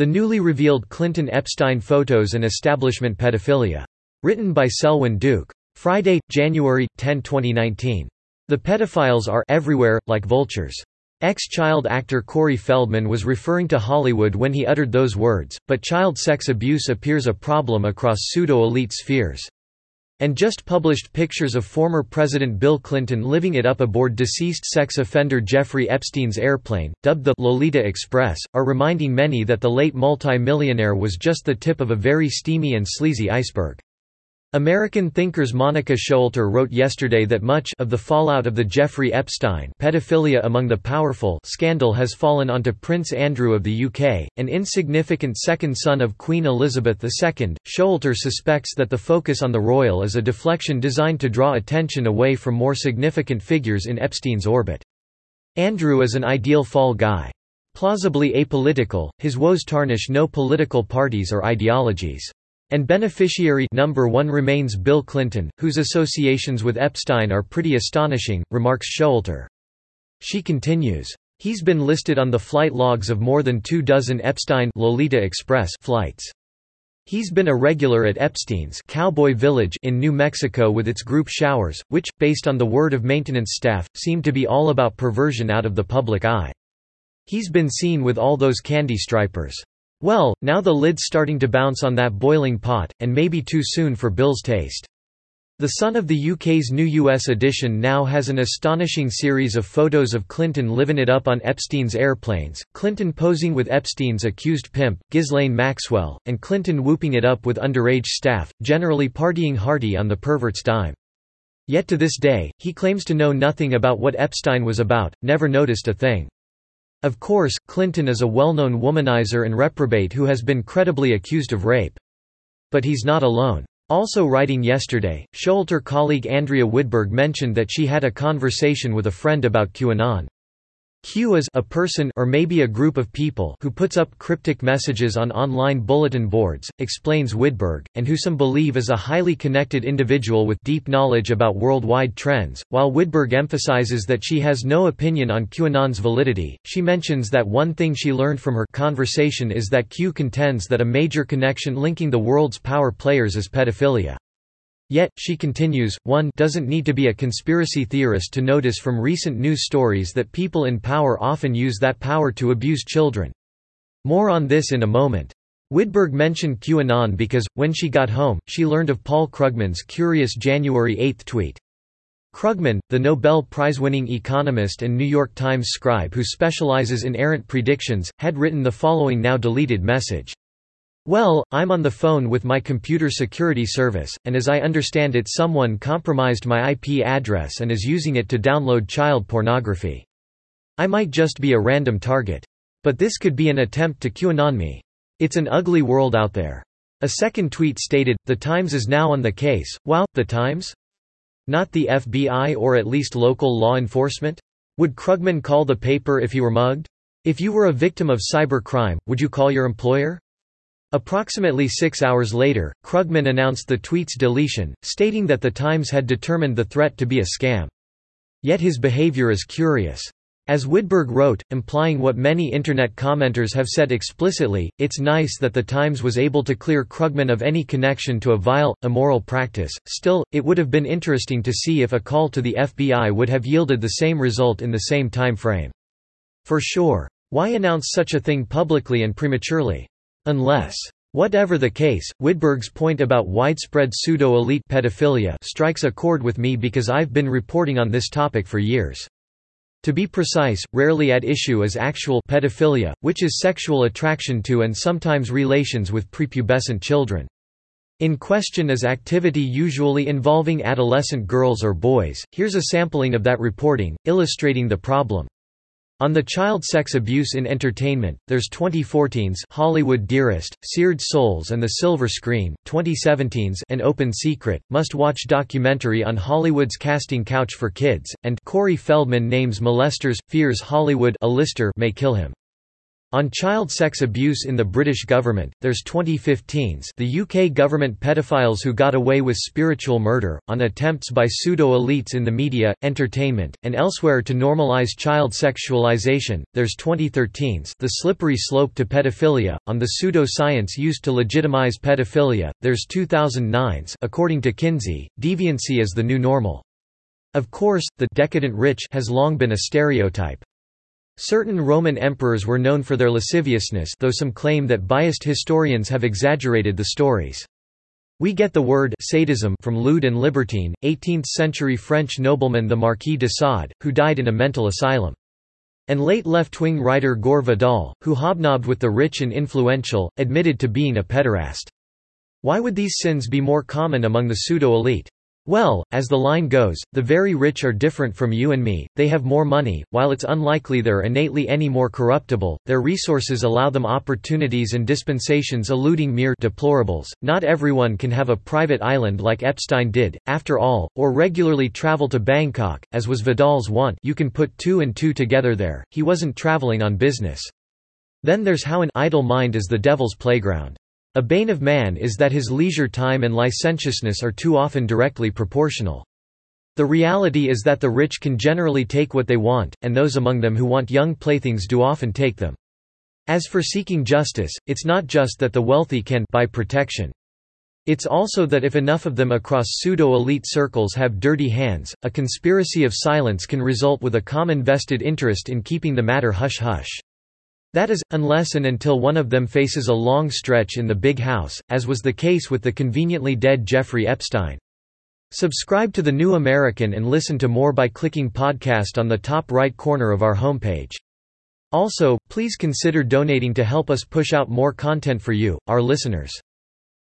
The newly revealed Clinton-Epstein photos and establishment pedophilia. Written by Selwyn Duke. Friday, January 10, 2019. The pedophiles are everywhere, like vultures. Ex-child actor Corey Feldman was referring to Hollywood when he uttered those words, but child sex abuse appears a problem across pseudo-elite spheres. And just published pictures of former President Bill Clinton living it up aboard deceased sex offender Jeffrey Epstein's airplane, dubbed the Lolita Express, are reminding many that the late multi-millionaire was just the tip of a very steamy and sleazy iceberg. American thinkers Monica Showalter wrote yesterday that much of the fallout of the Jeffrey Epstein pedophilia among the powerful scandal has fallen onto Prince Andrew of the UK, an insignificant second son of Queen Elizabeth II. Showalter suspects that the focus on the royal is a deflection designed to draw attention away from more significant figures in Epstein's orbit. Andrew is an ideal fall guy. Plausibly apolitical, his woes tarnish no political parties or ideologies. And beneficiary number one remains Bill Clinton, whose associations with Epstein are pretty astonishing, remarks Showalter. She continues. He's been listed on the flight logs of more than two dozen Epstein Lolita Express flights. He's been a regular at Epstein's Cowboy Village in New Mexico with its group showers, which, based on the word of maintenance staff, seem to be all about perversion out of the public eye. He's been seen with all those candy stripers. Well, now the lid's starting to bounce on that boiling pot, and maybe too soon for Bill's taste. The Sun of the UK's new US edition now has an astonishing series of photos of Clinton living it up on Epstein's airplanes, Clinton posing with Epstein's accused pimp, Ghislaine Maxwell, and Clinton whooping it up with underage staff, generally partying hearty on the pervert's dime. Yet to this day, he claims to know nothing about what Epstein was about, never noticed a thing. Of course, Clinton is a well-known womanizer and reprobate who has been credibly accused of rape. But he's not alone. Also writing yesterday, Showalter colleague Andrea Widburg mentioned that she had a conversation with a friend about QAnon. Q is a person or maybe a group of people who puts up cryptic messages on online bulletin boards, explains Widburg, and who some believe is a highly connected individual with deep knowledge about worldwide trends. While Widburg emphasizes that she has no opinion on QAnon's validity, she mentions that one thing she learned from her conversation is that Q contends that a major connection linking the world's power players is pedophilia. Yet, she continues, one doesn't need to be a conspiracy theorist to notice from recent news stories that people in power often use that power to abuse children. More on this in a moment. Widburg mentioned QAnon because, when she got home, she learned of Paul Krugman's curious January 8 tweet. Krugman, the Nobel Prize-winning economist and New York Times scribe who specializes in errant predictions, had written the following now deleted message. Well, I'm on the phone with my computer security service, and as I understand it someone compromised my IP address and is using it to download child pornography. I might just be a random target. But this could be an attempt to QAnon me. It's an ugly world out there. A second tweet stated, The Times is now on the case. Wow, The Times? Not the FBI or at least local law enforcement? Would Krugman call the paper if he were mugged? If you were a victim of cybercrime, would you call your employer? Approximately six hours later, Krugman announced the tweet's deletion, stating that the Times had determined the threat to be a scam. Yet his behavior is curious. As Widburg wrote, implying what many Internet commenters have said explicitly, it's nice that the Times was able to clear Krugman of any connection to a vile, immoral practice, still, it would have been interesting to see if a call to the FBI would have yielded the same result in the same time frame. For sure. Why announce such a thing publicly and prematurely? Unless. Whatever the case, Widburg's point about widespread pseudo-elite pedophilia strikes a chord with me because I've been reporting on this topic for years. To be precise, rarely at issue is actual pedophilia, which is sexual attraction to and sometimes relations with prepubescent children. In question is activity usually involving adolescent girls or boys. Here's a sampling of that reporting, illustrating the problem. On the child sex abuse in entertainment, there's 2014's Hollywood Dearest, Seared Souls and the Silver Screen, 2017's An Open Secret, must-watch documentary on Hollywood's casting couch for kids, and Corey Feldman names molesters, fears Hollywood a lister may kill him. On child sex abuse in the British government, there's 2015s the UK government pedophiles who got away with spiritual murder, on attempts by pseudo-elites in the media, entertainment, and elsewhere to normalise child sexualization, there's 2013s the slippery slope to pedophilia, on the pseudo-science used to legitimise pedophilia, there's 2009s according to Kinsey, deviancy is the new normal. Of course, the decadent rich has long been a stereotype. Certain Roman emperors were known for their lasciviousness though some claim that biased historians have exaggerated the stories. We get the word sadism from lewd and libertine, 18th-century French nobleman the Marquis de Sade, who died in a mental asylum. And late left-wing writer Gore Vidal, who hobnobbed with the rich and influential, admitted to being a pederast. Why would these sins be more common among the pseudo-elite? Well, as the line goes, the very rich are different from you and me, they have more money, while it's unlikely they're innately any more corruptible, their resources allow them opportunities and dispensations eluding mere deplorables. Not everyone can have a private island like Epstein did, after all, or regularly travel to Bangkok, as was Vidal's want you can put two and two together there, he wasn't traveling on business. Then there's how an idle mind is the devil's playground. A bane of man is that his leisure time and licentiousness are too often directly proportional. The reality is that the rich can generally take what they want, and those among them who want young playthings do often take them. As for seeking justice, it's not just that the wealthy can buy protection. It's also that if enough of them across pseudo-elite circles have dirty hands, a conspiracy of silence can result with a common vested interest in keeping the matter hush-hush. That is, unless and until one of them faces a long stretch in the big house, as was the case with the conveniently dead Jeffrey Epstein. Subscribe to The New American and listen to more by clicking podcast on the top right corner of our homepage. Also, please consider donating to help us push out more content for you, our listeners.